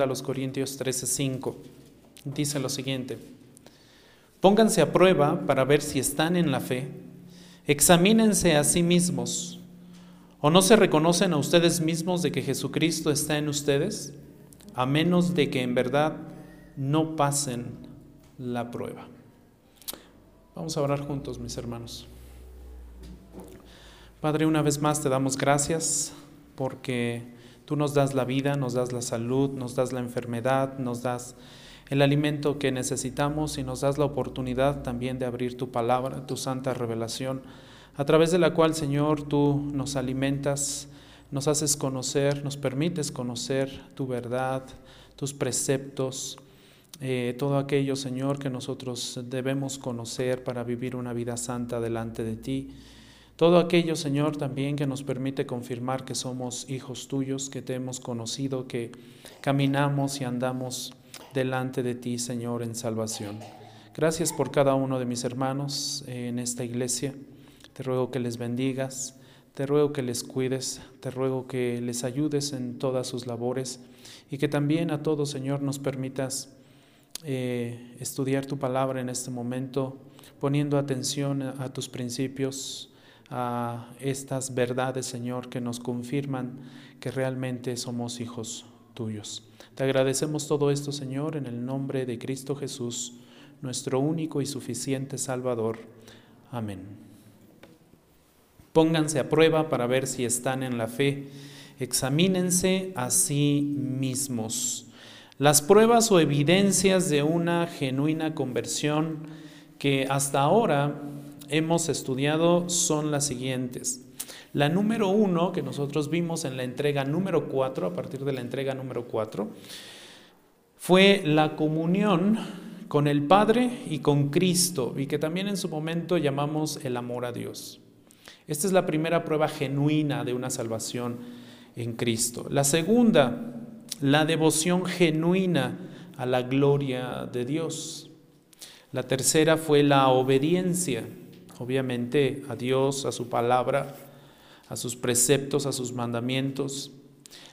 a los Corintios 13:5. Dice lo siguiente: Pónganse a prueba para ver si están en la fe. Examínense a sí mismos. ¿O no se reconocen a ustedes mismos de que Jesucristo está en ustedes? A menos de que en verdad no pasen la prueba. Vamos a orar juntos, mis hermanos. Padre, una vez más te damos gracias porque tú nos das la vida, nos das la salud, nos das la enfermedad, nos das el alimento que necesitamos y nos das la oportunidad también de abrir tu palabra, tu santa revelación, a través de la cual, Señor, tú nos alimentas, nos haces conocer, nos permites conocer tu verdad, tus preceptos, eh, todo aquello, Señor, que nosotros debemos conocer para vivir una vida santa delante de ti. Todo aquello, Señor, también que nos permite confirmar que somos hijos tuyos, que te hemos conocido, que caminamos y andamos delante de ti, Señor, en salvación. Gracias por cada uno de mis hermanos en esta iglesia. Te ruego que les bendigas, te ruego que les cuides, te ruego que les ayudes en todas sus labores y que también a todos, Señor, nos permitas eh, estudiar tu palabra en este momento, poniendo atención a tus principios, a estas verdades, Señor, que nos confirman que realmente somos hijos tuyos. Te agradecemos todo esto, Señor, en el nombre de Cristo Jesús, nuestro único y suficiente Salvador. Amén. Pónganse a prueba para ver si están en la fe. Examínense a sí mismos. Las pruebas o evidencias de una genuina conversión que hasta ahora hemos estudiado son las siguientes. La número uno, que nosotros vimos en la entrega número cuatro, a partir de la entrega número cuatro, fue la comunión con el Padre y con Cristo, y que también en su momento llamamos el amor a Dios. Esta es la primera prueba genuina de una salvación en Cristo. La segunda, la devoción genuina a la gloria de Dios. La tercera fue la obediencia, obviamente a Dios, a su palabra, a sus preceptos, a sus mandamientos.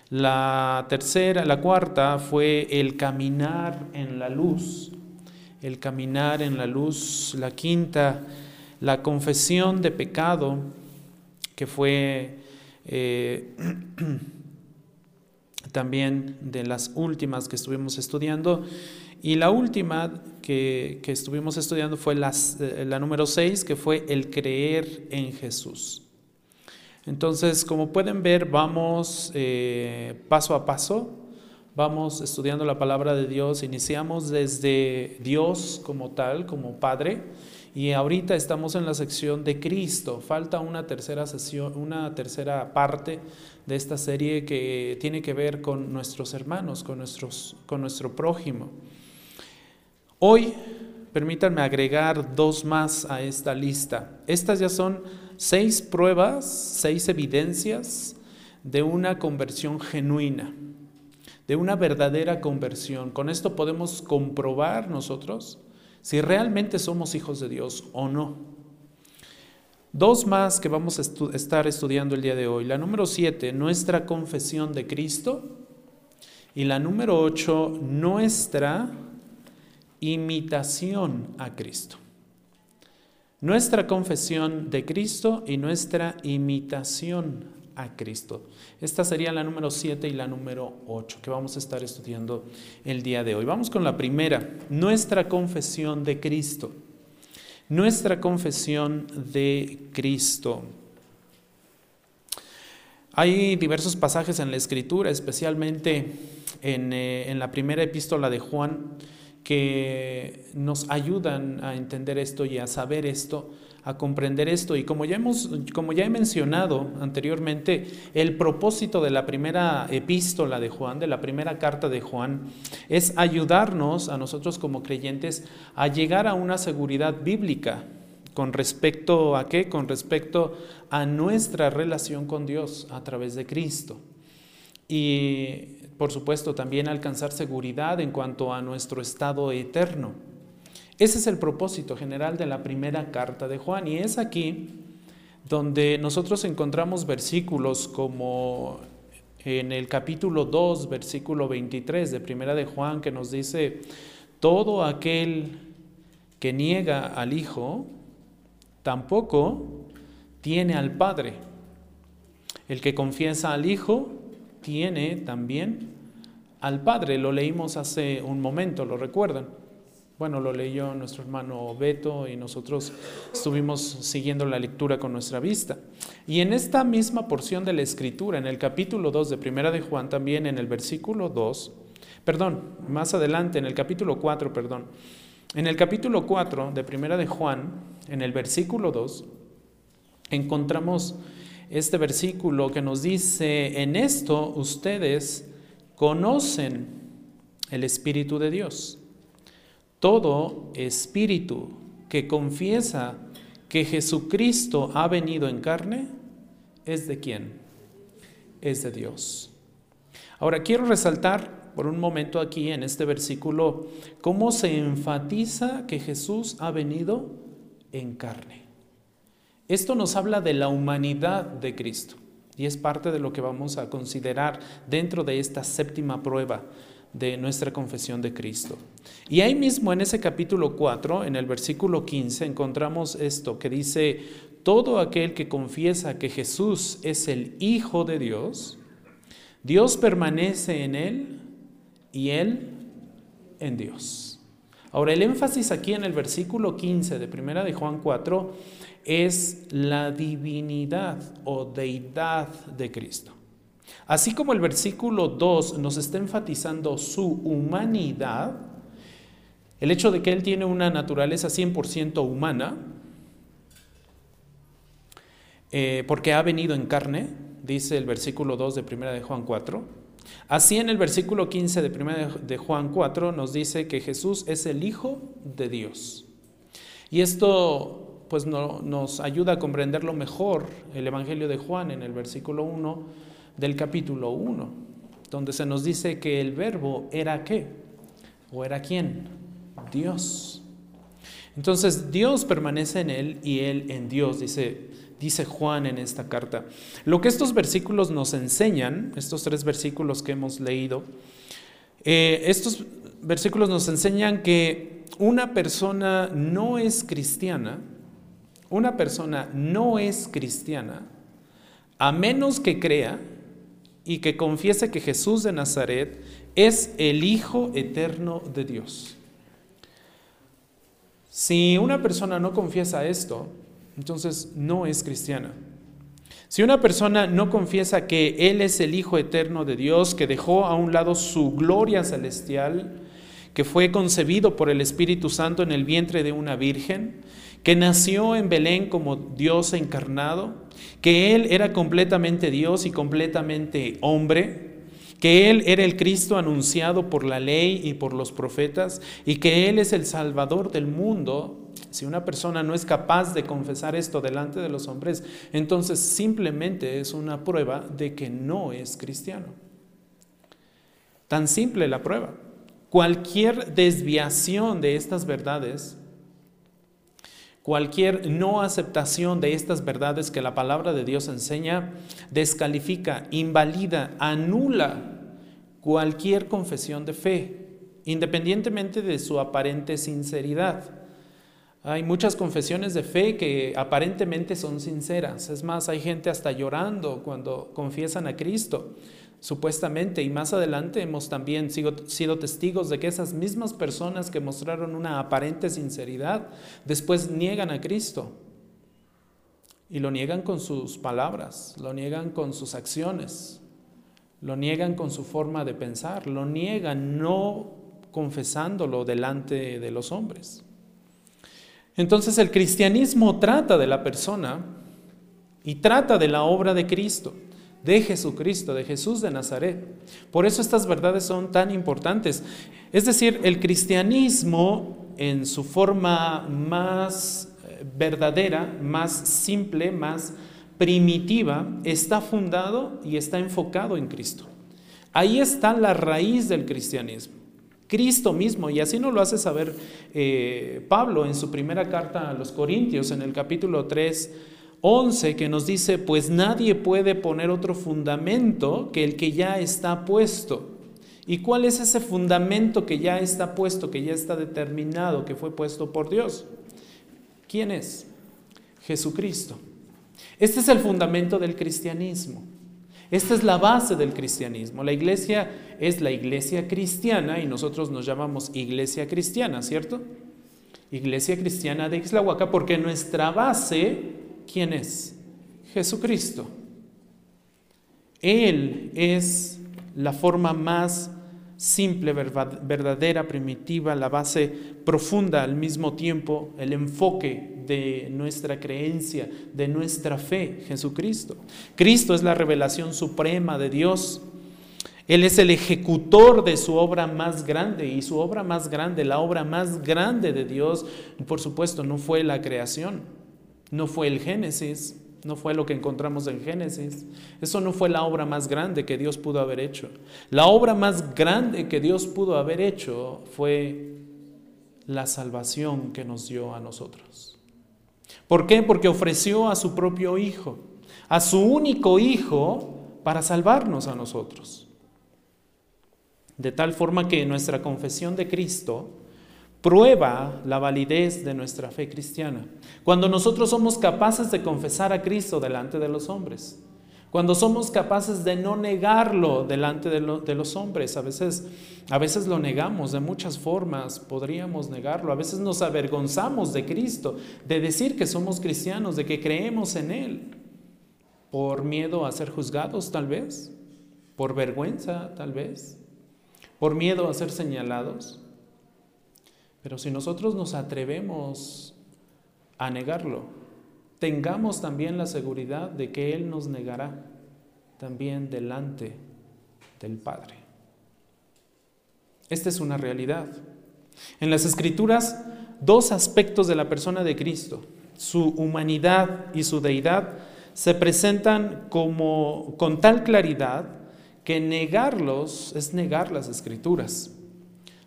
La tercera, la cuarta fue el caminar en la luz, el caminar en la luz. La quinta, la confesión de pecado, que fue eh, también de las últimas que estuvimos estudiando. Y la última que, estuvimos estudiando fue eh, la número 6, que fue el creer en Jesús. Entonces, como pueden ver, vamos eh, paso a paso, vamos estudiando la palabra de Dios, iniciamos desde Dios como tal, como Padre, y ahorita estamos en la sección de Cristo. Falta una tercera sesión, una tercera parte de esta serie que tiene que ver con nuestros hermanos, con, nuestros, con nuestro prójimo. Hoy, permítanme agregar dos más a esta lista. Estas ya son seis pruebas, seis evidencias de una conversión genuina, de una verdadera conversión. Con esto podemos comprobar nosotros si realmente somos hijos de Dios o no. Dos más que vamos a estar estudiando el día de hoy. La número siete, nuestra confesión de Cristo. Y la número ocho, nuestra imitación a Cristo. Nuestra confesión de Cristo y nuestra imitación a Cristo. Esta sería la número 7 y la número 8 que vamos a estar estudiando el día de hoy. Vamos con la primera, nuestra confesión de Cristo. Nuestra confesión de Cristo. Hay diversos pasajes en la Escritura, especialmente en, eh, en la primera epístola de Juan, que nos ayudan a entender esto y a saber esto a comprender esto. Y como ya, hemos, como ya he mencionado anteriormente, el propósito de la primera epístola de Juan, de la primera carta de Juan, es ayudarnos a nosotros como creyentes a llegar a una seguridad bíblica. ¿Con respecto a qué? Con respecto a nuestra relación con Dios a través de Cristo. Y por supuesto también alcanzar seguridad en cuanto a nuestro estado eterno. Ese es el propósito general de la primera carta de Juan y es aquí donde nosotros encontramos versículos como en el capítulo 2, versículo 23 de Primera de Juan, que nos dice, todo aquel que niega al Hijo, tampoco tiene al Padre. El que confiesa al Hijo, tiene también al Padre. Lo leímos hace un momento, ¿lo recuerdan? Bueno, lo leyó nuestro hermano Beto y nosotros estuvimos siguiendo la lectura con nuestra vista. Y en esta misma porción de la escritura, en el capítulo 2 de Primera de Juan, también en el versículo 2, perdón, más adelante, en el capítulo 4, perdón, en el capítulo 4 de Primera de Juan, en el versículo 2, encontramos este versículo que nos dice, en esto ustedes conocen el Espíritu de Dios todo espíritu que confiesa que Jesucristo ha venido en carne, ¿es de quién? Es de Dios. Ahora quiero resaltar por un momento aquí en este versículo cómo se enfatiza que Jesús ha venido en carne. Esto nos habla de la humanidad de Cristo y es parte de lo que vamos a considerar dentro de esta séptima prueba de nuestra confesión de Cristo. Y ahí mismo en ese capítulo 4, en el versículo 15, encontramos esto que dice, todo aquel que confiesa que Jesús es el Hijo de Dios, Dios permanece en él y él en Dios. Ahora, el énfasis aquí en el versículo 15 de Primera de Juan 4 es la divinidad o deidad de Cristo. Así como el versículo 2 nos está enfatizando su humanidad, el hecho de que Él tiene una naturaleza 100% humana, eh, porque ha venido en carne, dice el versículo 2 de 1 de Juan 4. Así en el versículo 15 de 1 de Juan 4 nos dice que Jesús es el Hijo de Dios. Y esto pues nos ayuda a comprenderlo mejor el Evangelio de Juan en el versículo 1 del capítulo 1, donde se nos dice que el verbo era qué, o era quién, Dios. Entonces Dios permanece en él y él en Dios, dice, dice Juan en esta carta. Lo que estos versículos nos enseñan, estos tres versículos que hemos leído, eh, estos versículos nos enseñan que una persona no es cristiana, una persona no es cristiana, a menos que crea y que confiese que Jesús de Nazaret es el Hijo eterno de Dios. Si una persona no confiesa esto, entonces no es cristiana. Si una persona no confiesa que Él es el Hijo eterno de Dios, que dejó a un lado su gloria celestial, que fue concebido por el Espíritu Santo en el vientre de una virgen, que nació en Belén como Dios encarnado, que Él era completamente Dios y completamente hombre, que Él era el Cristo anunciado por la ley y por los profetas, y que Él es el Salvador del mundo, si una persona no es capaz de confesar esto delante de los hombres, entonces simplemente es una prueba de que no es cristiano. Tan simple la prueba. Cualquier desviación de estas verdades Cualquier no aceptación de estas verdades que la palabra de Dios enseña descalifica, invalida, anula cualquier confesión de fe, independientemente de su aparente sinceridad. Hay muchas confesiones de fe que aparentemente son sinceras. Es más, hay gente hasta llorando cuando confiesan a Cristo supuestamente, y más adelante hemos también sido, testigos de que esas mismas personas que mostraron una aparente sinceridad, después niegan a Cristo. Y lo niegan con sus palabras, lo niegan con sus acciones, lo niegan con su forma de pensar, lo niegan no confesándolo delante de los hombres. Entonces el cristianismo trata de la persona y trata de la obra de Cristo de Jesucristo, de Jesús de Nazaret. Por eso estas verdades son tan importantes. Es decir, el cristianismo en su forma más eh, verdadera, más simple, más primitiva, está fundado y está enfocado en Cristo. Ahí está la raíz del cristianismo. Cristo mismo, y así nos lo hace saber eh, Pablo en su primera carta a los Corintios, en el capítulo 3, 11 que nos dice, pues nadie puede poner otro fundamento que el que ya está puesto. ¿Y cuál es ese fundamento que ya está puesto, que ya está determinado, que fue puesto por Dios? ¿Quién es? Jesucristo. Este es el fundamento del cristianismo. Esta es la base del cristianismo. La iglesia es la iglesia cristiana y nosotros nos llamamos iglesia cristiana, ¿cierto? Iglesia cristiana de Ixlahuaca porque nuestra base, ¿quién es? Jesucristo. Él es la forma más simple, verdadera, primitiva, la base profunda al mismo tiempo, el enfoque de nuestra creencia, de nuestra fe, Jesucristo. Cristo es la revelación suprema de Dios. Él es el ejecutor de su obra más grande y su obra más grande, la obra más grande de Dios, por supuesto, no fue la creación, no fue el Génesis, no fue lo que encontramos en Génesis. Eso no fue la obra más grande que Dios pudo haber hecho. La obra más grande que Dios pudo haber hecho fue la salvación que nos dio a nosotros. ¿Por qué? Porque ofreció a su propio Hijo, a su único Hijo, para salvarnos a nosotros. De tal forma que nuestra confesión de Cristo prueba la validez de nuestra fe cristiana. Cuando nosotros somos capaces de confesar a Cristo delante de los hombres, cuando somos capaces de no negarlo delante de, los hombres, a veces, a veces lo negamos de muchas formas, podríamos negarlo, a veces nos avergonzamos de Cristo, de decir que somos cristianos, de que creemos en Él, por miedo a ser juzgados tal vez, por vergüenza tal vez, por miedo a ser señalados. Pero si nosotros nos atrevemos a negarlo, tengamos también la seguridad de que Él nos negará también delante del Padre. Esta es una realidad. En las Escrituras, dos aspectos de la persona de Cristo, su humanidad y su deidad, se presentan como con tal claridad que negarlos es negar las Escrituras.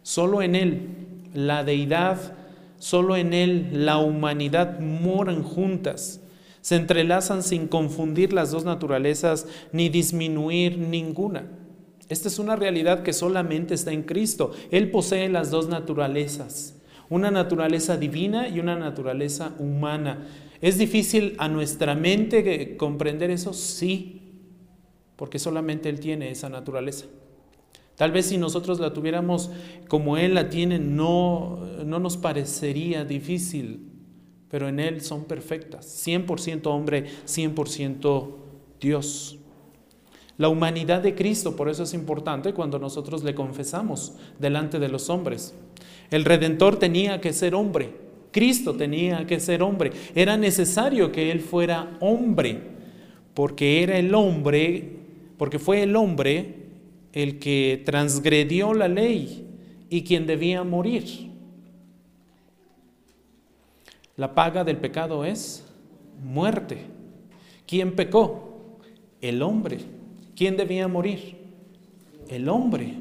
Solo en Él la deidad, solo en Él la humanidad moran juntas, se entrelazan sin confundir las dos naturalezas ni disminuir ninguna. Esta es una realidad que solamente está en Cristo. Él posee las dos naturalezas, una naturaleza divina y una naturaleza humana. ¿Es difícil a nuestra mente comprender eso? Sí, porque solamente Él tiene esa naturaleza. Tal vez si nosotros la tuviéramos como Él la tiene, no, no nos parecería difícil, pero en Él son perfectas. 100% hombre, 100% Dios. La humanidad de Cristo, por eso es importante cuando nosotros le confesamos delante de los hombres. El Redentor tenía que ser hombre, Cristo tenía que ser hombre. Era necesario que Él fuera hombre, porque era el hombre, porque fue el hombre el que transgredió la ley y quien debía morir. La paga del pecado es muerte. ¿Quién pecó? El hombre. ¿Quién debía morir? El hombre.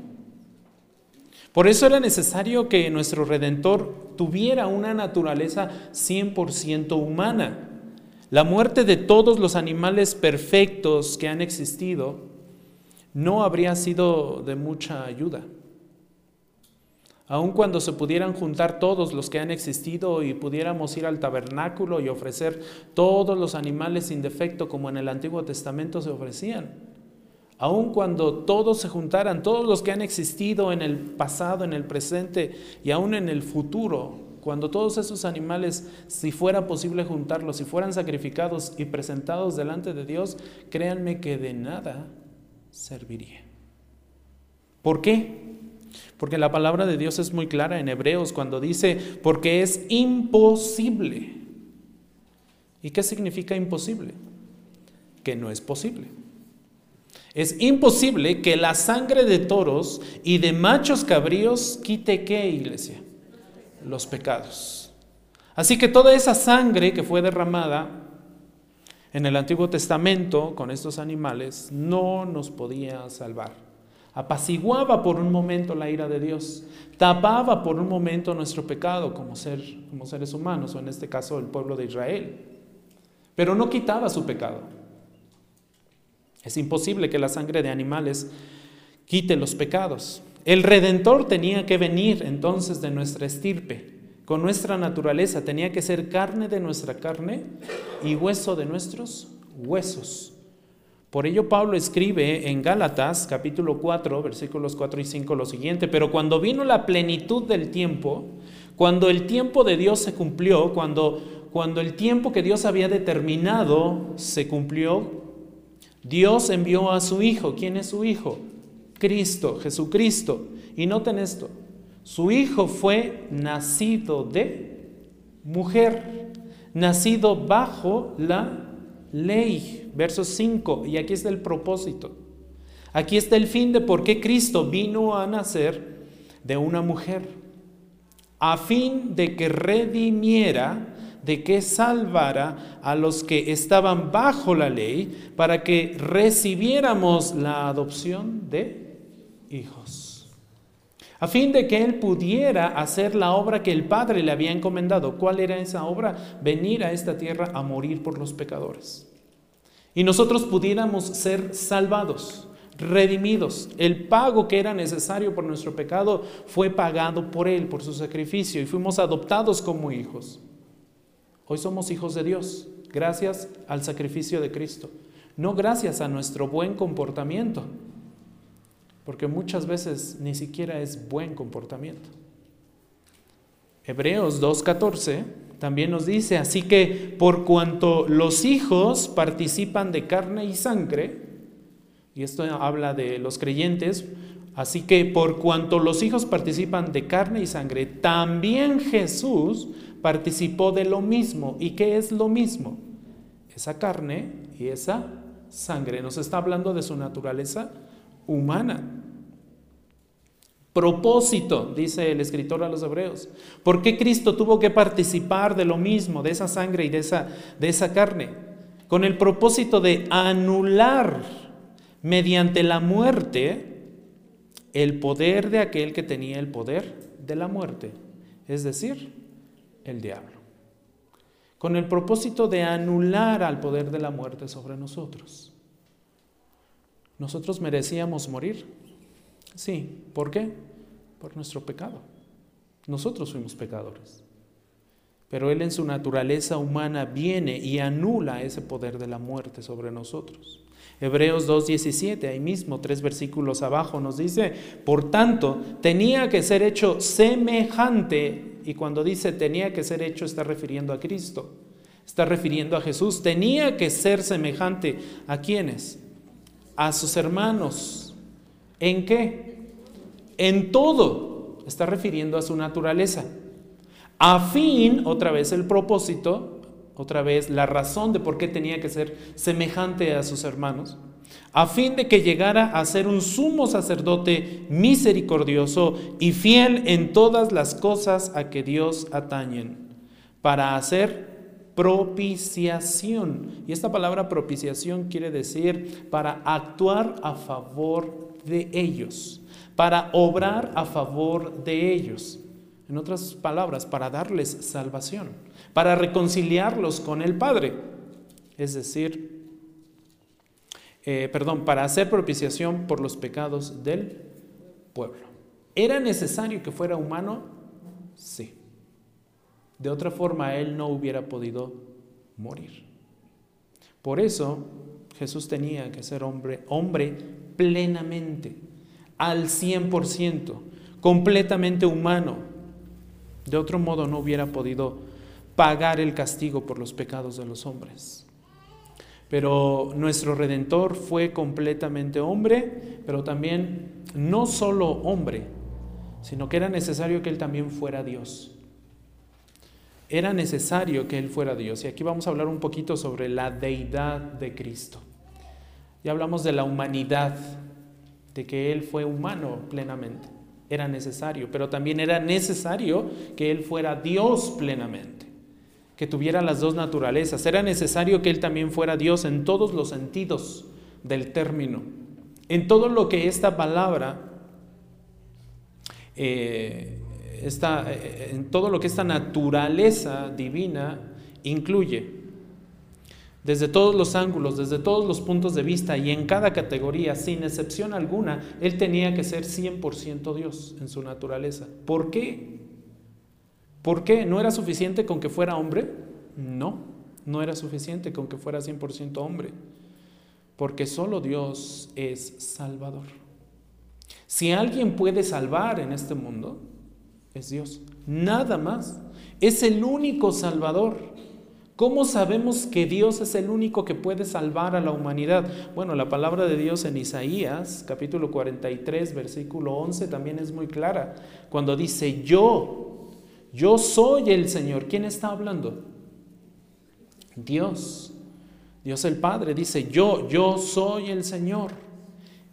Por eso era necesario que nuestro Redentor tuviera una naturaleza 100% humana. La muerte de todos los animales perfectos que han existido no habría sido de mucha ayuda. Aun cuando se pudieran juntar todos los que han existido y pudiéramos ir al tabernáculo y ofrecer todos los animales sin defecto como en el Antiguo Testamento se ofrecían. Aun cuando todos se juntaran, todos los que han existido en el pasado, en el presente y aún en el futuro, cuando todos esos animales, si fuera posible juntarlos, si fueran sacrificados y presentados delante de Dios, créanme que de nada serviría. ¿Por qué? Porque la palabra de Dios es muy clara en Hebreos cuando dice, porque es imposible. ¿Y qué significa imposible? Que no es posible. Es imposible que la sangre de toros y de machos cabríos quite qué, iglesia? Los pecados. Así que toda esa sangre que fue derramada en el Antiguo Testamento con estos animales no nos podía salvar. Apaciguaba por un momento la ira de Dios, tapaba por un momento nuestro pecado como, ser, como seres humanos, o en este caso el pueblo de Israel. pero no quitaba su pecado. Es imposible que la sangre de animales quite los pecados. El redentor tenía que venir entonces de nuestra estirpe, con nuestra naturaleza, tenía que ser carne de nuestra carne y hueso de nuestros huesos. Por ello Pablo escribe en Gálatas capítulo 4, versículos 4 y 5 lo siguiente, pero cuando vino la plenitud del tiempo, cuando el tiempo de Dios se cumplió, cuando, cuando el tiempo que Dios había determinado se cumplió, Dios envió a su Hijo. ¿Quién es su Hijo? Cristo, Jesucristo. Y noten esto, su Hijo fue nacido de mujer, nacido bajo la ley. Verso 5, y aquí está el propósito. Aquí está el fin de por qué Cristo vino a nacer de una mujer, a fin de que redimiera, de que salvara a los que estaban bajo la ley, para que recibiéramos la adopción de hijos. A fin de que Él pudiera hacer la obra que el Padre le había encomendado. ¿Cuál era esa obra? Venir a esta tierra a morir por los pecadores y nosotros pudiéramos ser salvados, redimidos. El pago que era necesario por nuestro pecado fue pagado por Él, por su sacrificio, y fuimos adoptados como hijos. Hoy somos hijos de Dios, gracias al sacrificio de Cristo, no gracias a nuestro buen comportamiento, porque muchas veces ni siquiera es buen comportamiento. Hebreos 2.14 también nos dice, así que por cuanto los hijos participan de carne y sangre, y esto habla de los creyentes, así que por cuanto los hijos participan de carne y sangre, también Jesús participó de lo mismo. ¿Y qué es lo mismo? Esa carne y esa sangre. Nos está hablando de su naturaleza humana propósito, dice el escritor a los hebreos. ¿Por qué Cristo tuvo que participar de lo mismo, de esa sangre y de esa, de esa carne? Con el propósito de anular mediante la muerte el poder de aquel que tenía el poder de la muerte, es decir, el diablo. Con el propósito de anular al poder de la muerte sobre nosotros. ¿Nosotros merecíamos morir? Sí, ¿por qué? por nuestro pecado. Nosotros fuimos pecadores. Pero Él en su naturaleza humana viene y anula ese poder de la muerte sobre nosotros. Hebreos 2.17, ahí mismo, tres versículos abajo, nos dice, por tanto, tenía que ser hecho semejante, y cuando dice tenía que ser hecho está refiriendo a Cristo, está refiriendo a Jesús, tenía que ser semejante a quienes, a sus hermanos. ¿En qué? en todo, está refiriendo a su naturaleza. A fin, otra vez el propósito, otra vez la razón de por qué tenía que ser semejante a sus hermanos, a fin de que llegara a ser un sumo sacerdote misericordioso y fiel en todas las cosas a que Dios atañen, para hacer propiciación. Y esta palabra propiciación quiere decir para actuar a favor de ellos para obrar a favor de ellos. En otras palabras, para darles salvación, para reconciliarlos con el Padre. Es decir, eh, perdón, para hacer propiciación por los pecados del pueblo. ¿Era necesario que fuera humano? Sí. De otra forma, él no hubiera podido morir. Por eso Jesús tenía que ser hombre, hombre plenamente al 100%, completamente humano. De otro modo no hubiera podido pagar el castigo por los pecados de los hombres. Pero nuestro redentor fue completamente hombre, pero también no solo hombre, sino que era necesario que él también fuera Dios. Era necesario que él fuera Dios. Y aquí vamos a hablar un poquito sobre la deidad de Cristo. Ya hablamos de la humanidad de que Él fue humano plenamente. Era necesario, pero también era necesario que Él fuera Dios plenamente, que tuviera las dos naturalezas. Era necesario que Él también fuera Dios en todos los sentidos del término, en todo lo que esta palabra, eh, eh, en todo lo que esta naturaleza divina incluye. Desde todos los ángulos, desde todos los puntos de vista y en cada categoría, sin excepción alguna, Él tenía que ser 100% Dios en su naturaleza. ¿Por qué? ¿Por qué? ¿No era suficiente con que fuera hombre? No, no era suficiente con que fuera 100% hombre, porque solo Dios es Salvador. Si alguien puede salvar en este mundo, es Dios. Nada más. Es el único Salvador. ¿Cómo sabemos que Dios es el único que puede salvar a la humanidad? Bueno, la palabra de Dios en Isaías, capítulo 43, versículo 11, también es muy clara. Cuando dice, yo, yo soy el Señor. ¿Quién está hablando? Dios. Dios el Padre dice, yo, yo soy el Señor.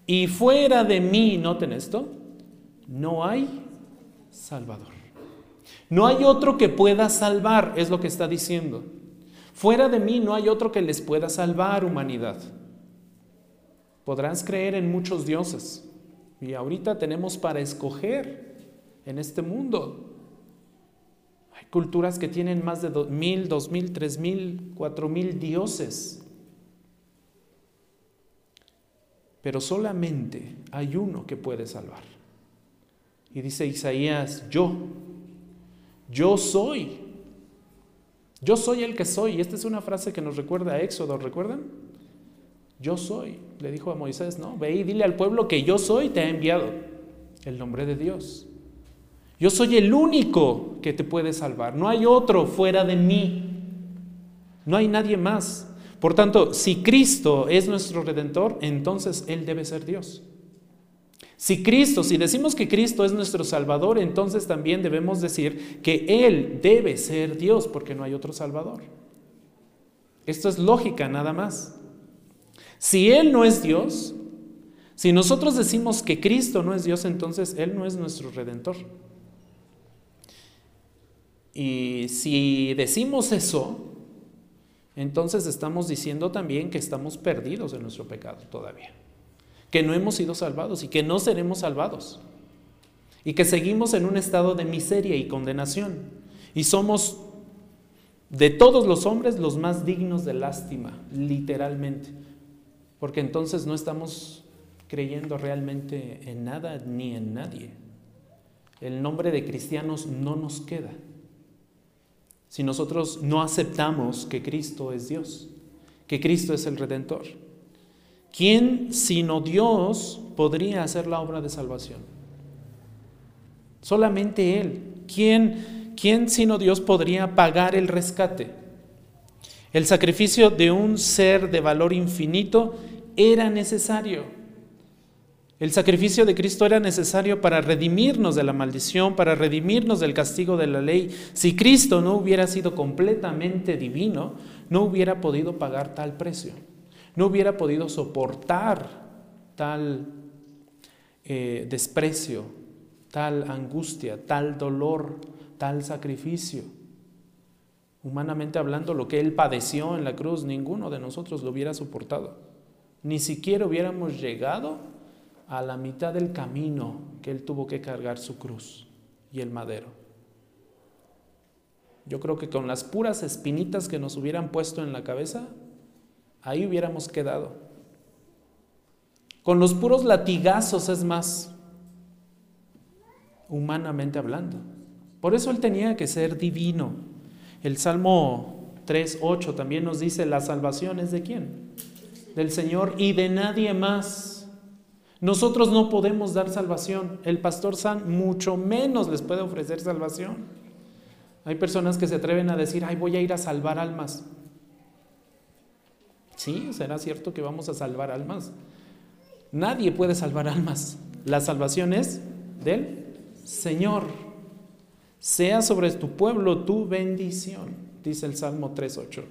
Y fuera de mí, noten esto, no hay Salvador. No hay otro que pueda salvar, es lo que está diciendo. Fuera de mí no hay otro que les pueda salvar, humanidad. Podrás creer en muchos dioses. Y ahorita tenemos para escoger en este mundo. Hay culturas que tienen más de mil, dos mil, tres mil, cuatro mil dioses. Pero solamente hay uno que puede salvar. Y dice Isaías, yo, yo soy yo soy el que soy. Y esta es una frase que nos recuerda a Éxodo, ¿recuerdan? Yo soy, le dijo a Moisés, ¿no? Ve y dile al pueblo que yo soy, te ha enviado el nombre de Dios. Yo soy el único que te puede salvar. No hay otro fuera de mí. No hay nadie más. Por tanto, si Cristo es nuestro redentor, entonces Él debe ser Dios. Si Cristo, si decimos que Cristo es nuestro Salvador, entonces también debemos decir que Él debe ser Dios porque no hay otro Salvador. Esto es lógica nada más. Si Él no es Dios, si nosotros decimos que Cristo no es Dios, entonces Él no es nuestro redentor. Y si decimos eso, entonces estamos diciendo también que estamos perdidos en nuestro pecado todavía que no hemos sido salvados y que no seremos salvados. Y que seguimos en un estado de miseria y condenación. Y somos de todos los hombres los más dignos de lástima, literalmente. Porque entonces no estamos creyendo realmente en nada ni en nadie. El nombre de cristianos no nos queda. Si nosotros no aceptamos que Cristo es Dios, que Cristo es el Redentor. ¿Quién sino Dios podría hacer la obra de salvación? Solamente Él. ¿Quién, quién sino Dios podría pagar el rescate? El sacrificio de un ser de valor infinito era necesario. El sacrificio de Cristo era necesario para redimirnos de la maldición, para redimirnos del castigo de la ley. Si Cristo no hubiera sido completamente divino, no hubiera podido pagar tal precio no hubiera podido soportar tal eh, desprecio, tal angustia, tal dolor, tal sacrificio. Humanamente hablando, lo que Él padeció en la cruz, ninguno de nosotros lo hubiera soportado. Ni siquiera hubiéramos llegado a la mitad del camino que Él tuvo que cargar su cruz y el madero. Yo creo que con las puras espinitas que nos hubieran puesto en la cabeza, ahí hubiéramos quedado. Con los puros latigazos es más, humanamente hablando. Por eso Él tenía que ser divino. El Salmo 3.8 también nos dice, la salvación es de quién? Del Señor y de nadie más. Nosotros no podemos dar salvación. El pastor San mucho menos les puede ofrecer salvación. Hay personas que se atreven a decir, ay, voy a ir a salvar almas. Sí, será cierto que vamos a salvar almas. Nadie puede salvar almas. La salvación es del Señor. Sea sobre tu pueblo tu bendición, dice el Salmo 3.8.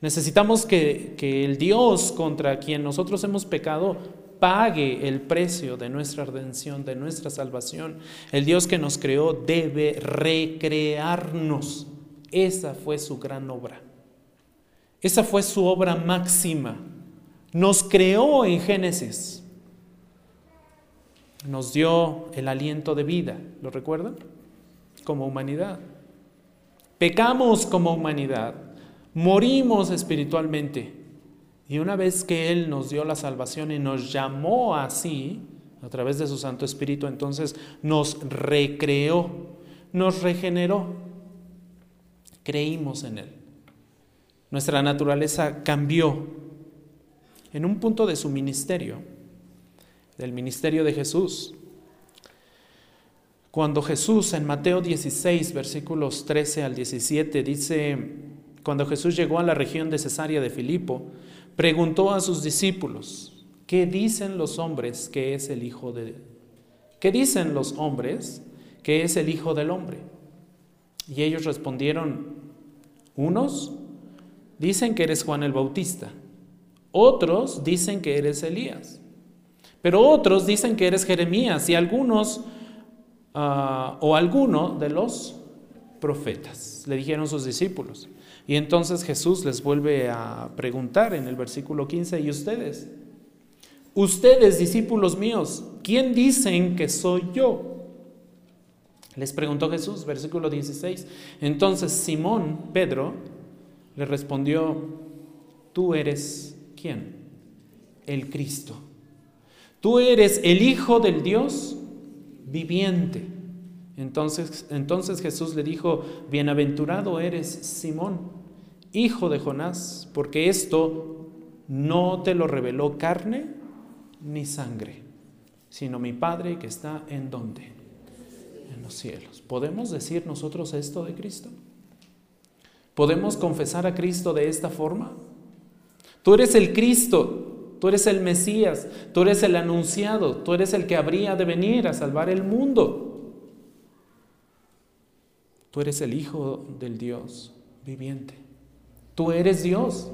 Necesitamos que, que el Dios contra quien nosotros hemos pecado pague el precio de nuestra redención, de nuestra salvación. El Dios que nos creó debe recrearnos. Esa fue su gran obra. Esa fue su obra máxima. Nos creó en Génesis. Nos dio el aliento de vida, ¿lo recuerdan? Como humanidad. Pecamos como humanidad. morimos espiritualmente. Y una vez que Él nos dio la salvación y nos llamó así, a través de su Santo Espíritu, entonces nos recreó, nos regeneró. Creímos en Él. Nuestra naturaleza cambió en un punto de su ministerio, del ministerio de Jesús. Cuando Jesús en Mateo 16, versículos 13 al 17, dice, cuando Jesús llegó a la región de Cesarea de Filipo, preguntó a sus discípulos, ¿qué dicen los hombres que es el Hijo de... ¿Qué dicen los hombres que es el Hijo del Hombre? Y ellos respondieron, unos dicen que eres Juan el Bautista, otros dicen que eres Elías, pero otros dicen que eres Jeremías y algunos Ah, o alguno de los profetas, le dijeron sus discípulos. Y entonces Jesús les vuelve a preguntar en el versículo 15, ¿y ustedes? Ustedes, discípulos míos, ¿quién dicen que soy yo? Les preguntó Jesús, versículo 16. Entonces Simón, Pedro, le respondió, tú eres quién? El Cristo. Tú eres el Hijo del Dios viviente. Entonces, entonces Jesús le dijo, bienaventurado eres Simón, hijo de Jonás, porque esto no te lo reveló carne ni sangre, sino mi Padre que está en donde? En los cielos. ¿Podemos decir nosotros esto de Cristo? ¿Podemos confesar a Cristo de esta forma? Tú eres el Cristo, Tú eres el Mesías, tú eres el anunciado, tú eres el que habría de venir a salvar el mundo. Tú eres el Hijo del Dios viviente. Tú eres Dios,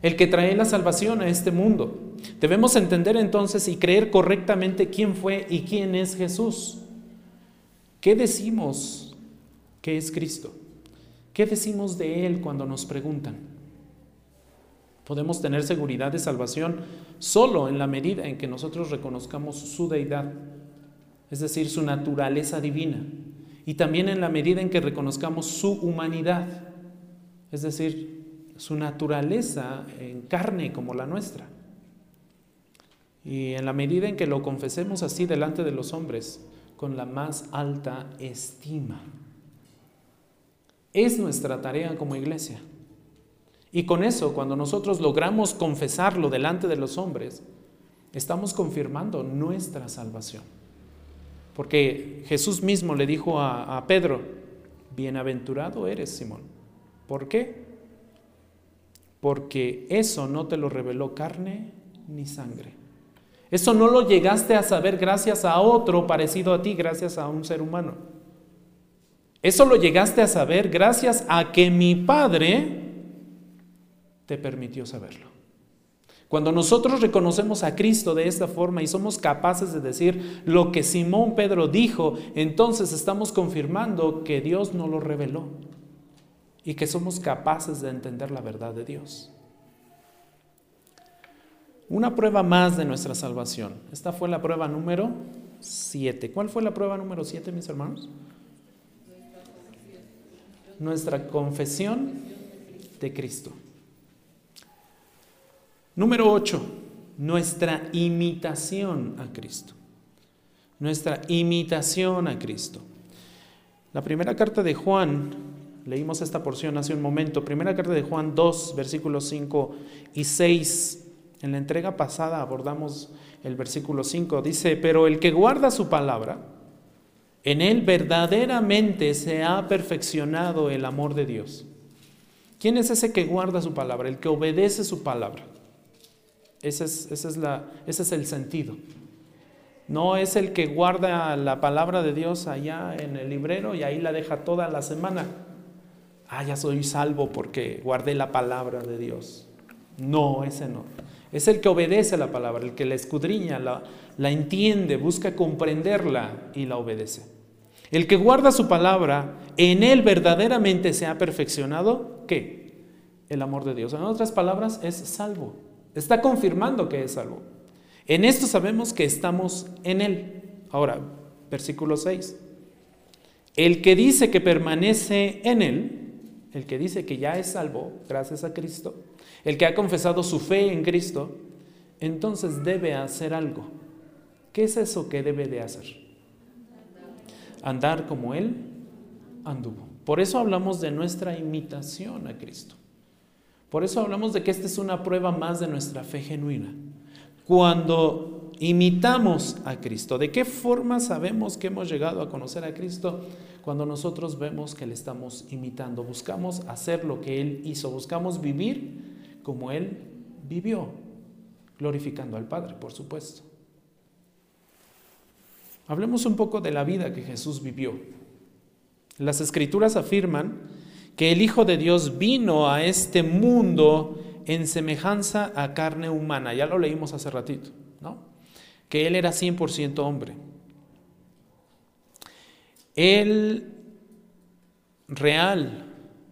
el que trae la salvación a este mundo. Debemos entender entonces y creer correctamente quién fue y quién es Jesús. ¿Qué decimos que es Cristo? ¿Qué decimos de Él cuando nos preguntan? Podemos tener seguridad de salvación solo en la medida en que nosotros reconozcamos su deidad, es decir, su naturaleza divina, y también en la medida en que reconozcamos su humanidad, es decir, su naturaleza en carne como la nuestra. Y en la medida en que lo confesemos así delante de los hombres, con la más alta estima. Es nuestra tarea como iglesia. Y con eso, cuando nosotros logramos confesarlo delante de los hombres, estamos confirmando nuestra salvación. Porque Jesús mismo le dijo a, Pedro, bienaventurado eres Simón. ¿Por qué? Porque eso no te lo reveló carne ni sangre. Eso no lo llegaste a saber gracias a otro parecido a ti, gracias a un ser humano. Eso lo llegaste a saber gracias a que mi Padre te permitió saberlo. Cuando nosotros reconocemos a Cristo de esta forma y somos capaces de decir lo que Simón Pedro dijo, entonces estamos confirmando que Dios no lo reveló y que somos capaces de entender la verdad de Dios. Una prueba más de nuestra salvación. Esta fue la prueba número 7. ¿Cuál fue la prueba número 7, mis hermanos? Nuestra confesión de Cristo. Número 8, nuestra imitación a Cristo. Nuestra imitación a Cristo. La primera carta de Juan, leímos esta porción hace un momento, primera carta de Juan 2, versículos 5 y 6. En la entrega pasada abordamos el versículo 5. Dice, pero el que guarda su palabra, en él verdaderamente se ha perfeccionado el amor de Dios. ¿Quién es ese que guarda su palabra? El que obedece su palabra. Ese es, la, ese es el sentido. No es el que guarda la palabra de Dios allá en el librero y ahí la deja toda la semana. Ah, ya soy salvo porque guardé la palabra de Dios. No, ese no. Es el que obedece la palabra, el que la escudriña, la, la entiende, busca comprenderla y la obedece. El que guarda su palabra, en él verdaderamente se ha perfeccionado, ¿qué? El amor de Dios. En otras palabras, es salvo. Está confirmando que es salvo. En esto sabemos que estamos en Él. Ahora, versículo 6. El que dice que permanece en Él, el que dice que ya es salvo gracias a Cristo, el que ha confesado su fe en Cristo, entonces debe hacer algo. ¿Qué es eso que debe de hacer? Andar como Él anduvo. Por eso hablamos de nuestra imitación a Cristo. Por eso hablamos de que esta es una prueba más de nuestra fe genuina. Cuando imitamos a Cristo, ¿de qué forma sabemos que hemos llegado a conocer a Cristo? Cuando nosotros vemos que le estamos imitando, buscamos hacer lo que Él hizo, buscamos vivir como Él vivió, glorificando al Padre, por supuesto. Hablemos un poco de la vida que Jesús vivió. Las escrituras afirman que el Hijo de Dios vino a este mundo en semejanza a carne humana. Ya lo leímos hace ratito, ¿no? Que Él era 100% hombre. Él real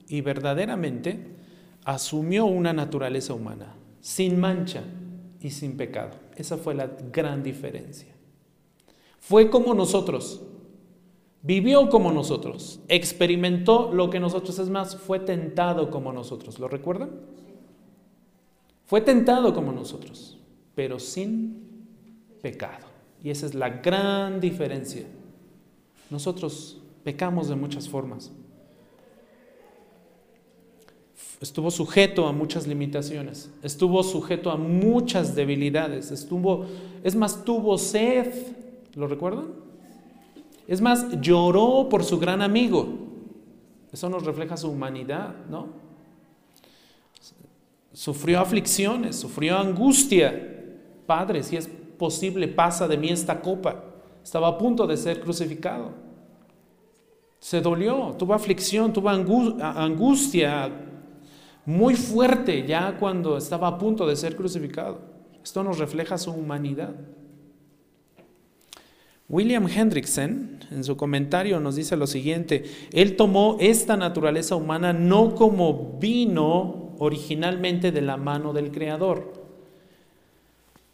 y verdaderamente asumió una naturaleza humana, sin mancha y sin pecado. Esa fue la gran diferencia. Fue como nosotros, Vivió como nosotros, experimentó lo que nosotros, es más, fue tentado como nosotros. ¿Lo recuerdan? Fue tentado como nosotros, pero sin pecado. Y esa es la gran diferencia. Nosotros pecamos de muchas formas. Estuvo sujeto a muchas limitaciones, estuvo sujeto a muchas debilidades, estuvo, es más, tuvo sed. ¿Lo recuerdan? Es más, lloró por su gran amigo. Eso nos refleja su humanidad, ¿no? Sufrió aflicciones, sufrió angustia. Padre, si es posible, pasa de mí esta copa. Estaba a punto de ser crucificado. Se dolió, tuvo aflicción, tuvo angustia muy fuerte ya cuando estaba a punto de ser crucificado. Esto nos refleja su humanidad. William Hendrickson, en su comentario, nos dice lo siguiente, él tomó esta naturaleza humana no como vino originalmente de la mano del Creador,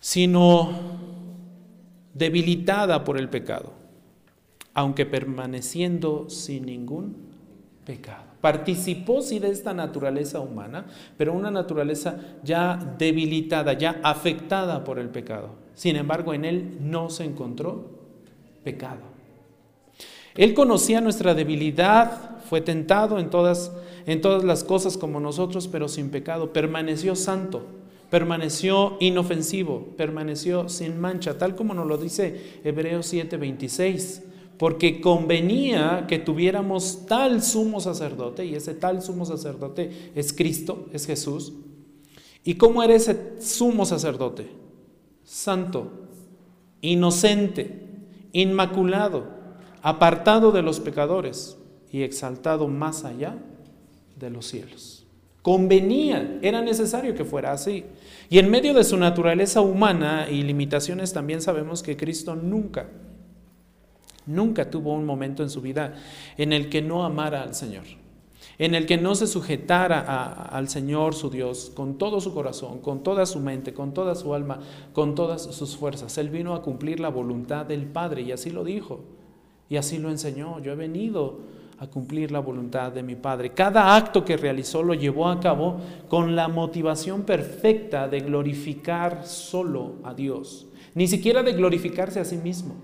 sino debilitada por el pecado, aunque permaneciendo sin ningún pecado. Participó sí de esta naturaleza humana, pero una naturaleza ya debilitada, ya afectada por el pecado. Sin embargo, en él no se encontró pecado. Él conocía nuestra debilidad, fue tentado en todas, en todas las cosas como nosotros, pero sin pecado. Permaneció santo, permaneció inofensivo, permaneció sin mancha, tal como nos lo dice Hebreos 7:26, porque convenía que tuviéramos tal sumo sacerdote, y ese tal sumo sacerdote es Cristo, es Jesús. ¿Y cómo era ese sumo sacerdote? Santo, inocente, inmaculado, apartado de los pecadores y exaltado más allá de los cielos. Convenía, era necesario que fuera así. Y en medio de su naturaleza humana y limitaciones también sabemos que Cristo nunca, nunca tuvo un momento en su vida en el que no amara al Señor en el que no se sujetara al Señor su Dios con todo su corazón, con toda su mente, con toda su alma, con todas sus fuerzas. Él vino a cumplir la voluntad del Padre y así lo dijo y así lo enseñó. Yo he venido a cumplir la voluntad de mi Padre. Cada acto que realizó lo llevó a cabo con la motivación perfecta de glorificar solo a Dios, ni siquiera de glorificarse a sí mismo.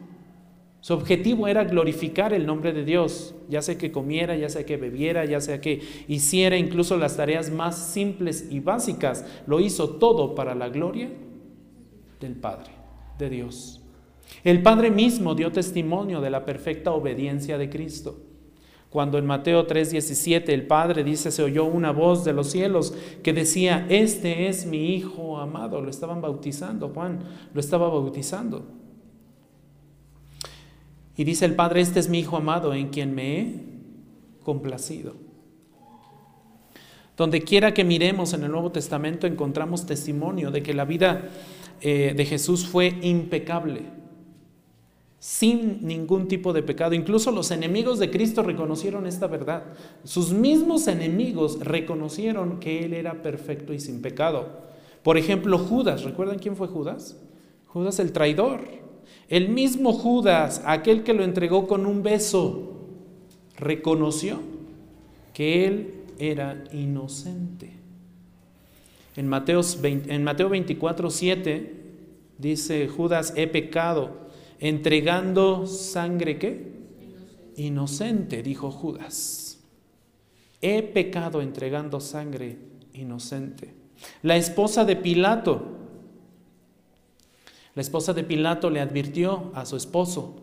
Su objetivo era glorificar el nombre de Dios, ya sea que comiera, ya sea que bebiera, ya sea que hiciera incluso las tareas más simples y básicas. Lo hizo todo para la gloria del Padre, de Dios. El Padre mismo dio testimonio de la perfecta obediencia de Cristo. Cuando en Mateo 3:17 el Padre dice, se oyó una voz de los cielos que decía, este es mi Hijo amado, lo estaban bautizando, Juan lo estaba bautizando. Y dice el Padre, este es mi Hijo amado en quien me he complacido. Donde quiera que miremos en el Nuevo Testamento encontramos testimonio de que la vida eh, de Jesús fue impecable, sin ningún tipo de pecado. Incluso los enemigos de Cristo reconocieron esta verdad. Sus mismos enemigos reconocieron que Él era perfecto y sin pecado. Por ejemplo, Judas, ¿recuerdan quién fue Judas? Judas el traidor. El mismo Judas, aquel que lo entregó con un beso, reconoció que él era inocente. En, Mateo 24, 7 dice Judas, he pecado, entregando sangre qué? Inocente, dijo Judas. He pecado entregando sangre inocente. La esposa de Pilato, la esposa de Pilato le advirtió a su esposo,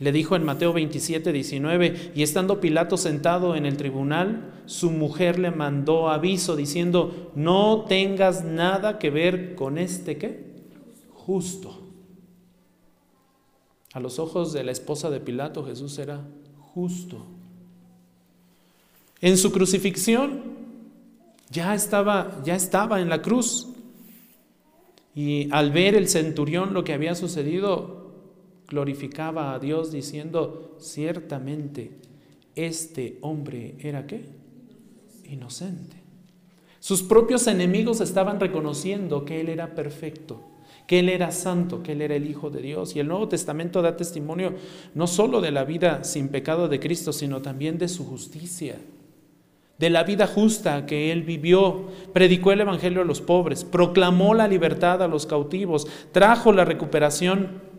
le dijo en Mateo 27, 19, y estando Pilato sentado en el tribunal, su mujer le mandó aviso diciendo, no tengas nada que ver con este qué? Justo. A los ojos de la esposa de Pilato Jesús era justo. En su crucifixión ya estaba, ya estaba en la cruz. Y al ver el centurión lo que había sucedido, glorificaba a Dios diciendo, ciertamente este hombre era qué? Inocente. Sus propios enemigos estaban reconociendo que Él era perfecto, que Él era santo, que Él era el Hijo de Dios. Y el Nuevo Testamento da testimonio no solo de la vida sin pecado de Cristo, sino también de su justicia, de la vida justa que Él vivió, predicó el Evangelio a los pobres, proclamó la libertad a los cautivos, trajo la recuperación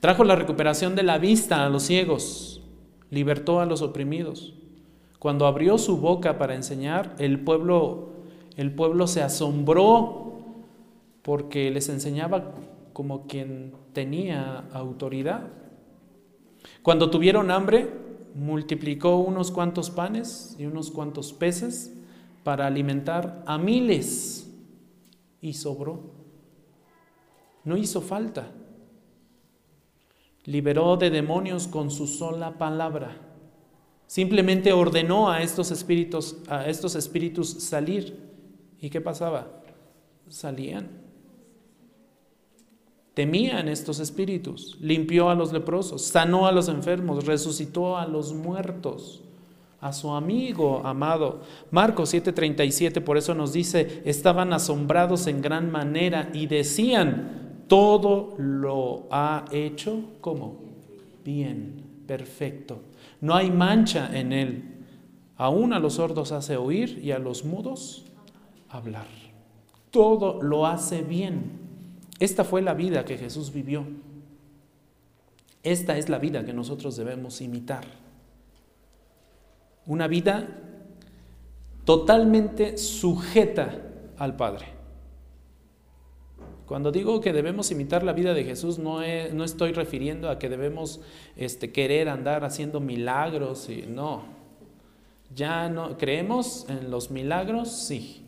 Trajo la recuperación de la vista a los ciegos, libertó a los oprimidos. Cuando abrió su boca para enseñar, el pueblo, el pueblo se asombró porque les enseñaba como quien tenía autoridad. Cuando tuvieron hambre, multiplicó unos cuantos panes y unos cuantos peces para alimentar a miles y sobró. No hizo falta liberó de demonios con su sola palabra. Simplemente ordenó a estos espíritus, a estos espíritus salir. ¿Y qué pasaba? Salían. Temían estos espíritus, limpió a los leprosos, sanó a los enfermos, resucitó a los muertos, a su amigo amado. Marcos 7:37 por eso nos dice, estaban asombrados en gran manera y decían, todo lo ha hecho como bien, perfecto. No hay mancha en él. Aún a los sordos hace oír y a los mudos hablar. Todo lo hace bien. Esta fue la vida que Jesús vivió. Esta es la vida que nosotros debemos imitar. Una vida totalmente sujeta al Padre. Cuando digo que debemos imitar la vida de Jesús, no, estoy refiriendo a que debemos este, querer andar haciendo milagros, y, no. Ya no, ¿creemos en los milagros? Sí.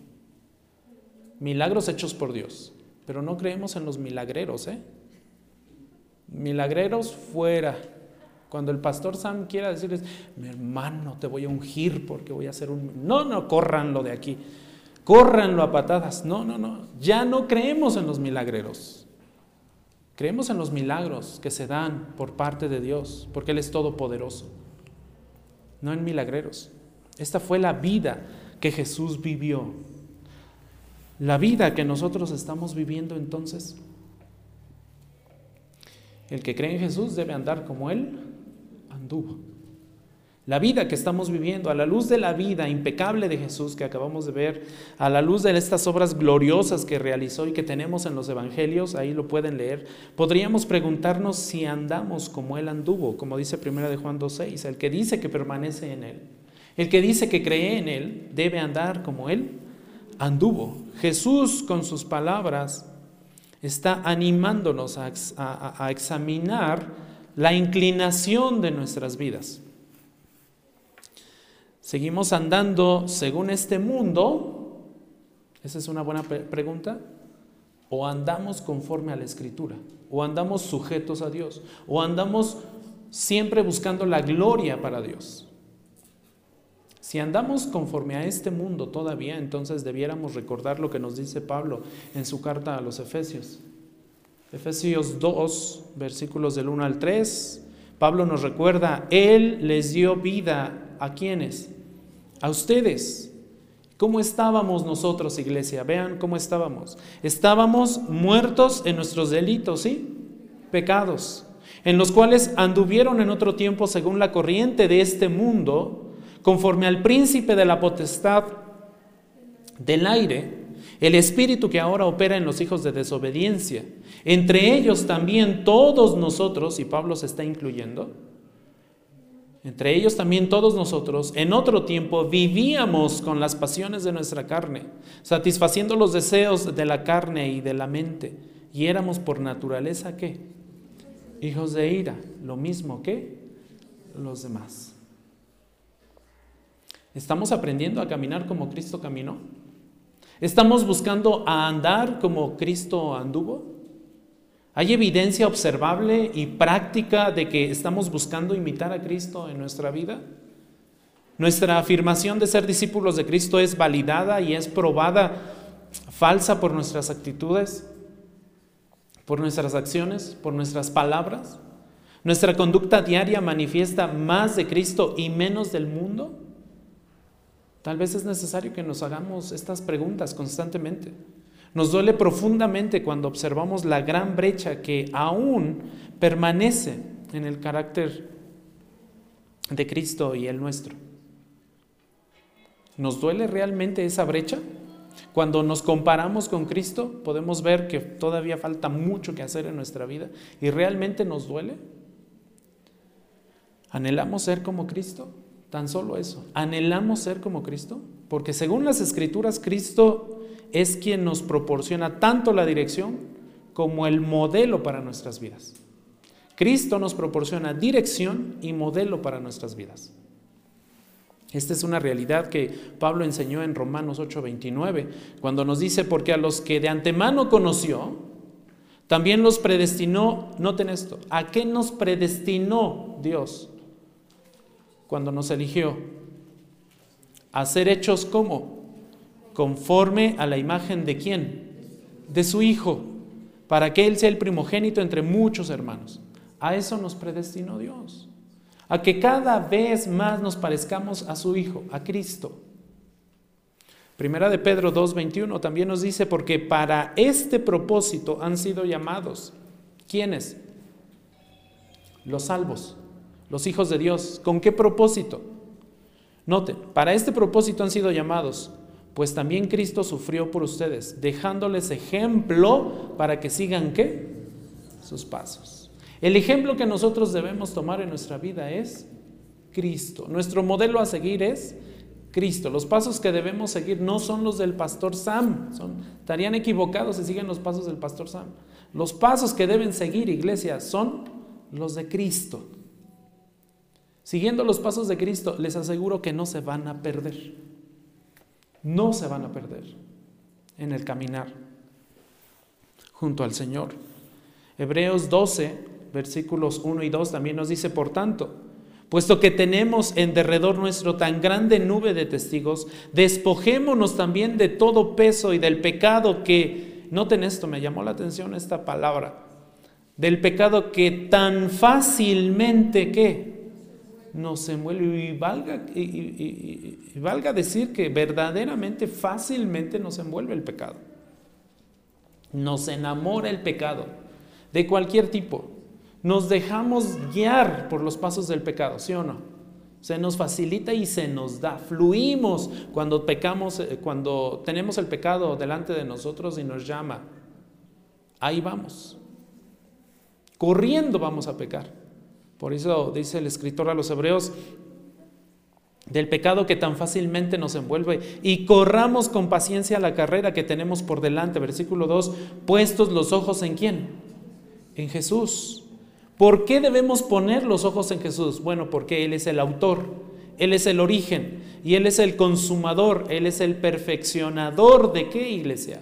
Milagros hechos por Dios, pero no creemos en los milagreros, ¿eh? Milagreros fuera. Cuando el pastor Sam quiera decirles, mi hermano, te voy a ungir porque voy a hacer un... No, no, córranlo de aquí córranlo a patadas. No, no, no. Ya no creemos en los milagreros. Creemos en los milagros que se dan por parte de Dios, porque Él es todopoderoso. No en milagreros. Esta fue la vida que Jesús vivió. La vida que nosotros estamos viviendo entonces. El que cree en Jesús debe andar como Él anduvo. La vida que estamos viviendo, a la luz de la vida impecable de Jesús que acabamos de ver, a la luz de estas obras gloriosas que realizó y que tenemos en los evangelios, ahí lo pueden leer, podríamos preguntarnos si andamos como Él anduvo, como dice primera de Juan 2.6, el que dice que permanece en Él, el que dice que cree en Él, debe andar como Él anduvo. Jesús con sus palabras está animándonos a, examinar la inclinación de nuestras vidas. ¿Seguimos andando según este mundo? Esa es una buena pregunta. ¿O andamos conforme a la escritura? ¿O andamos sujetos a Dios? ¿O andamos siempre buscando la gloria para Dios? Si andamos conforme a este mundo todavía, entonces debiéramos recordar lo que nos dice Pablo en su carta a los Efesios. Efesios 2, versículos del 1 al 3, Pablo nos recuerda, Él les dio vida a quienes? a ustedes. ¿Cómo estábamos nosotros, iglesia? Vean cómo estábamos. Estábamos muertos en nuestros delitos, ¿sí? Pecados, en los cuales anduvieron en otro tiempo según la corriente de este mundo, conforme al príncipe de la potestad del aire, el espíritu que ahora opera en los hijos de desobediencia. Entre ellos también todos nosotros, y Pablo se está incluyendo, entre ellos también todos nosotros, en otro tiempo vivíamos con las pasiones de nuestra carne, satisfaciendo los deseos de la carne y de la mente, y éramos por naturaleza qué? Hijos de ira, lo mismo que los demás. ¿Estamos aprendiendo a caminar como Cristo caminó? ¿Estamos buscando a andar como Cristo anduvo? ¿Hay evidencia observable y práctica de que estamos buscando imitar a Cristo en nuestra vida? ¿Nuestra afirmación de ser discípulos de Cristo es validada y es probada falsa por nuestras actitudes, por nuestras acciones, por nuestras palabras? ¿Nuestra conducta diaria manifiesta más de Cristo y menos del mundo? Tal vez es necesario que nos hagamos estas preguntas constantemente. Nos duele profundamente cuando observamos la gran brecha que aún permanece en el carácter de Cristo y el nuestro. ¿Nos duele realmente esa brecha? Cuando nos comparamos con Cristo, podemos ver que todavía falta mucho que hacer en nuestra vida y realmente nos duele. ¿Anhelamos ser como Cristo? Tan solo eso. ¿Anhelamos ser como Cristo? Porque según las escrituras, Cristo es quien nos proporciona tanto la dirección como el modelo para nuestras vidas. Cristo nos proporciona dirección y modelo para nuestras vidas. Esta es una realidad que Pablo enseñó en Romanos 8:29, cuando nos dice, porque a los que de antemano conoció, también los predestinó, noten esto, ¿a qué nos predestinó Dios? Cuando nos eligió a ser hechos como conforme a la imagen de quién? De su Hijo, para que Él sea el primogénito entre muchos hermanos. A eso nos predestinó Dios, a que cada vez más nos parezcamos a su Hijo, a Cristo. Primera de Pedro 2.21 también nos dice, porque para este propósito han sido llamados. ¿Quiénes? Los salvos los hijos de Dios. ¿Con qué propósito? Noten, para este propósito han sido llamados, pues también Cristo sufrió por ustedes, dejándoles ejemplo para que sigan qué? Sus pasos. El ejemplo que nosotros debemos tomar en nuestra vida es Cristo. Nuestro modelo a seguir es Cristo. Los pasos que debemos seguir no son los del pastor Sam, son, estarían equivocados si siguen los pasos del pastor Sam. Los pasos que deben seguir, iglesia, son los de Cristo. Siguiendo los pasos de Cristo, les aseguro que no se van a perder. No se van a perder en el caminar junto al Señor. Hebreos 12, versículos 1 y 2 también nos dice, por tanto, puesto que tenemos en derredor nuestro tan grande nube de testigos, despojémonos también de todo peso y del pecado que, noten esto, me llamó la atención esta palabra, del pecado que tan fácilmente que nos envuelve y valga, y, valga decir que verdaderamente fácilmente nos envuelve el pecado. Nos enamora el pecado de cualquier tipo. Nos dejamos guiar por los pasos del pecado, ¿sí o no? Se nos facilita y se nos da. Fluimos cuando pecamos, eh, cuando tenemos el pecado delante de nosotros y nos llama. Ahí vamos. Corriendo vamos a pecar. Por eso dice el escritor a los hebreos, del pecado que tan fácilmente nos envuelve y corramos con paciencia la carrera que tenemos por delante. Versículo 2, puestos los ojos en quién? En Jesús. ¿Por qué debemos poner los ojos en Jesús? Bueno, porque Él es el autor, Él es el origen y Él es el consumador, Él es el perfeccionador de qué iglesia?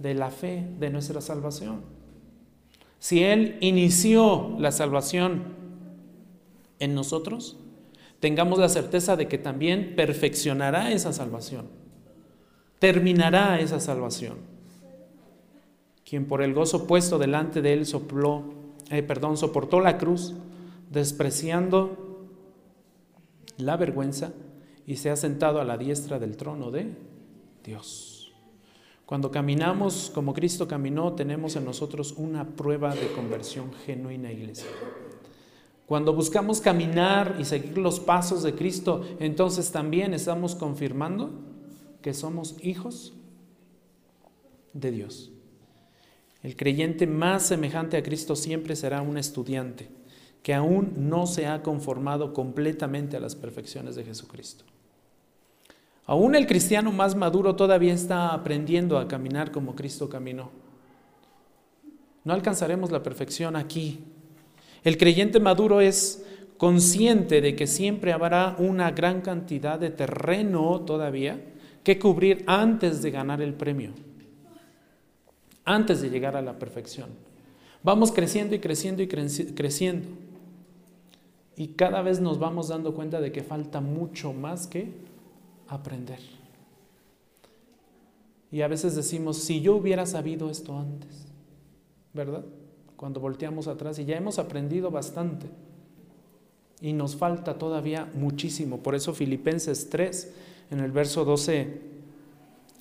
De la fe, de nuestra salvación. Si Él inició la salvación, en nosotros, tengamos la certeza de que también perfeccionará esa salvación, terminará esa salvación. Quien por el gozo puesto delante de él sopló, eh, perdón, soportó la cruz, despreciando la vergüenza y se ha sentado a la diestra del trono de Dios. Cuando caminamos como Cristo caminó, tenemos en nosotros una prueba de conversión genuina, iglesia Cuando buscamos caminar y seguir los pasos de Cristo, entonces también estamos confirmando que somos hijos de Dios. El creyente más semejante a Cristo siempre será un estudiante que aún no se ha conformado completamente a las perfecciones de Jesucristo. Aún el cristiano más maduro todavía está aprendiendo a caminar como Cristo caminó. No alcanzaremos la perfección aquí. El creyente maduro es consciente de que siempre habrá una gran cantidad de terreno todavía que cubrir antes de ganar el premio, antes de llegar a la perfección. Vamos creciendo y creciendo y creciendo. Y cada vez nos vamos dando cuenta de que falta mucho más que aprender. Y a veces decimos, si yo hubiera sabido esto antes, ¿verdad? Cuando volteamos atrás y ya hemos aprendido bastante. Y nos falta todavía muchísimo. Por eso Filipenses 3, en el verso 12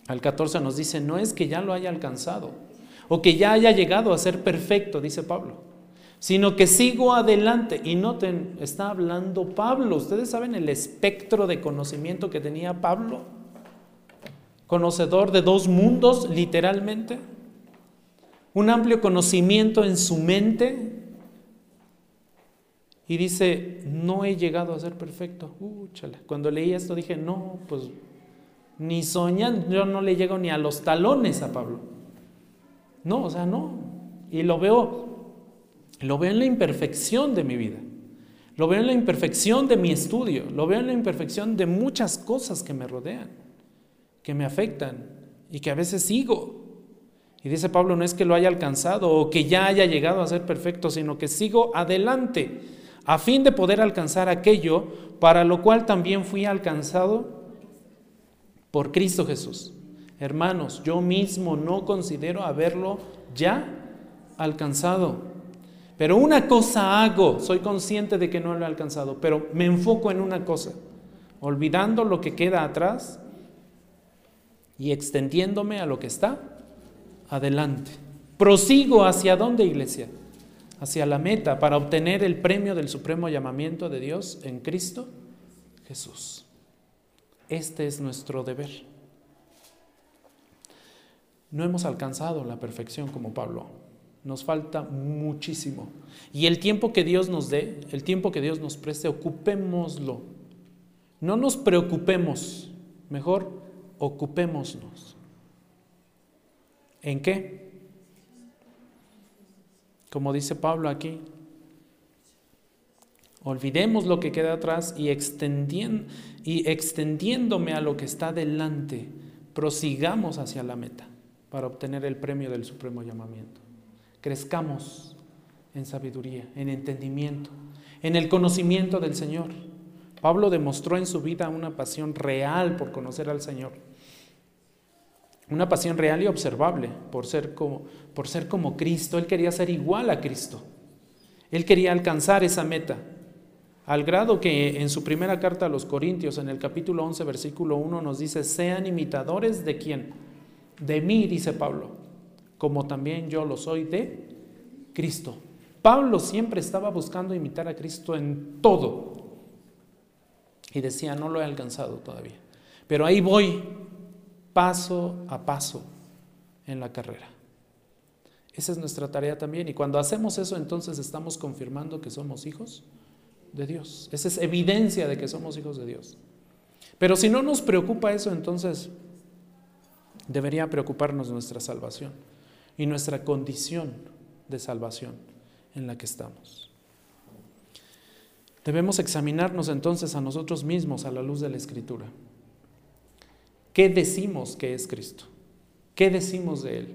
al 14 nos dice, no es que ya lo haya alcanzado o que ya haya llegado a ser perfecto, dice Pablo sino que sigo adelante. Y noten, está hablando Pablo. ¿Ustedes saben el espectro de conocimiento que tenía Pablo? Conocedor de dos mundos, literalmente. Un amplio conocimiento en su mente. Y dice, no he llegado a ser perfecto. Cuando leí esto dije, no, pues ni soñan, yo no le llego ni a los talones a Pablo. No, o sea, no. Y lo veo lo veo en la imperfección de mi vida. Lo veo en la imperfección de mi estudio. Lo veo en la imperfección de muchas cosas que me rodean, que me afectan y que a veces sigo. Y dice Pablo, no es que lo haya alcanzado o que ya haya llegado a ser perfecto, sino que sigo adelante a fin de poder alcanzar aquello para lo cual también fui alcanzado por Cristo Jesús. Hermanos, yo mismo no considero haberlo ya alcanzado. Pero una cosa hago, soy consciente de que no lo he alcanzado, pero me enfoco en una cosa, olvidando lo que queda atrás y extendiéndome a lo que está adelante. Prosigo hacia dónde, iglesia? Hacia la meta para obtener el premio del supremo llamamiento de Dios en Cristo Jesús. Este es nuestro deber. No hemos alcanzado la perfección como Pablo nos falta muchísimo. Y el tiempo que Dios nos dé, el tiempo que Dios nos preste, ocupémoslo. No nos preocupemos, mejor ocupémonos. ¿En qué? Como dice Pablo aquí, olvidemos lo que queda atrás y, y extendiéndome a lo que está delante, prosigamos hacia la meta para obtener el premio del supremo llamamiento crezcamos en sabiduría, en entendimiento, en el conocimiento del Señor. Pablo demostró en su vida una pasión real por conocer al Señor. Una pasión real y observable por ser como, por ser como Cristo. Él quería ser igual a Cristo. Él quería alcanzar esa meta. Al grado que en su primera carta a los Corintios, en el capítulo 11, versículo 1, nos dice, sean imitadores de quién? De mí, dice Pablo como también yo lo soy de Cristo. Pablo siempre estaba buscando imitar a Cristo en todo. Y decía, no lo he alcanzado todavía. Pero ahí voy, paso a paso en la carrera. Esa es nuestra tarea también. Y cuando hacemos eso, entonces estamos confirmando que somos hijos de Dios. Esa es evidencia de que somos hijos de Dios. Pero si no nos preocupa eso, entonces debería preocuparnos nuestra salvación y nuestra condición de salvación en la que estamos. Debemos examinarnos entonces a nosotros mismos a la luz de la Escritura. ¿Qué decimos que es Cristo? ¿Qué decimos de Él?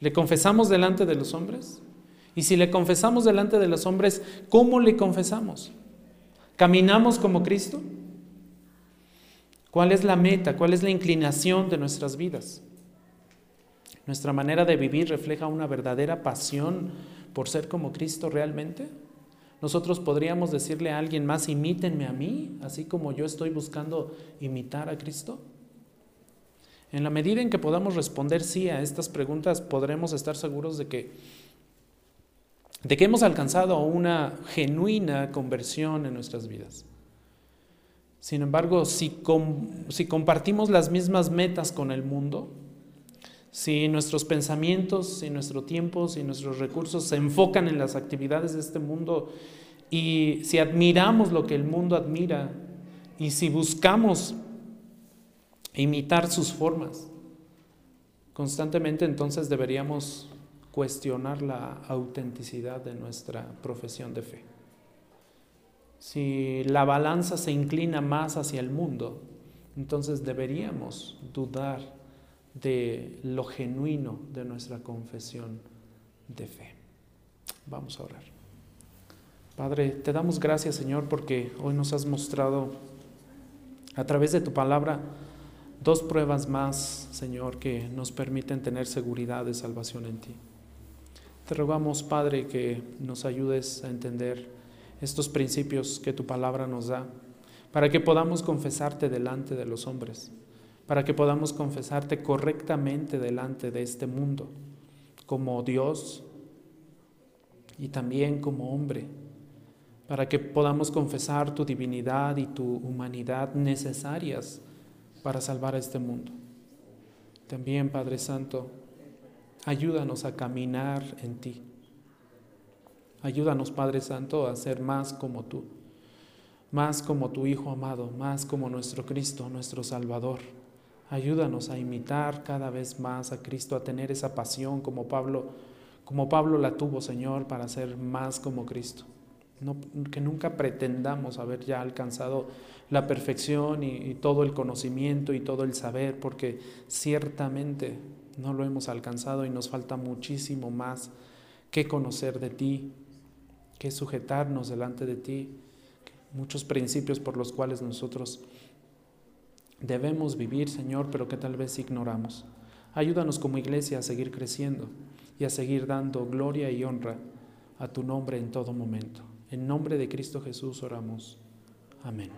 ¿Le confesamos delante de los hombres? Y si le confesamos delante de los hombres, ¿cómo le confesamos? ¿Caminamos como Cristo? ¿Cuál es la meta? ¿Cuál es la inclinación de nuestras vidas? ¿Nuestra manera de vivir refleja una verdadera pasión por ser como Cristo realmente? Nosotros podríamos decirle a alguien más, imítenme a mí, así como yo estoy buscando imitar a Cristo. En la medida en que podamos responder sí a estas preguntas, podremos estar seguros de que de que hemos alcanzado una genuina conversión en nuestras vidas. Sin embargo, si, si compartimos las mismas metas con el mundo, si nuestros pensamientos, si nuestro tiempo, si nuestros recursos se enfocan en las actividades de este mundo y si admiramos lo que el mundo admira y si buscamos imitar sus formas, constantemente entonces deberíamos cuestionar la autenticidad de nuestra profesión de fe. Si la balanza se inclina más hacia el mundo, entonces deberíamos dudar de lo genuino de nuestra confesión de fe. Vamos a orar. Padre, te damos gracias Señor porque hoy nos has mostrado a través de tu palabra dos pruebas más, Señor, que nos permiten tener seguridad de salvación en ti. Te rogamos, Padre, que nos ayudes a entender estos principios que tu palabra nos da, para que podamos confesarte delante de los hombres para que podamos confesarte correctamente delante de este mundo, como Dios y también como hombre, para que podamos confesar tu divinidad y tu humanidad necesarias para salvar a este mundo. También, Padre Santo, ayúdanos a caminar en ti. Ayúdanos, Padre Santo, a ser más como tú, más como tu Hijo amado, más como nuestro Cristo, nuestro Salvador. Ayúdanos a imitar cada vez más a Cristo, a tener esa pasión como Pablo, como Pablo la tuvo, Señor, para ser más como Cristo. Que nunca pretendamos haber ya alcanzado la perfección y, todo el conocimiento y todo el saber, porque ciertamente no lo hemos alcanzado y nos falta muchísimo más que conocer de ti, que sujetarnos delante de ti, muchos principios por los cuales nosotros debemos vivir, Señor, pero que tal vez ignoramos. Ayúdanos como iglesia a seguir creciendo y a seguir dando gloria y honra a tu nombre en todo momento. En nombre de Cristo Jesús oramos. Amén.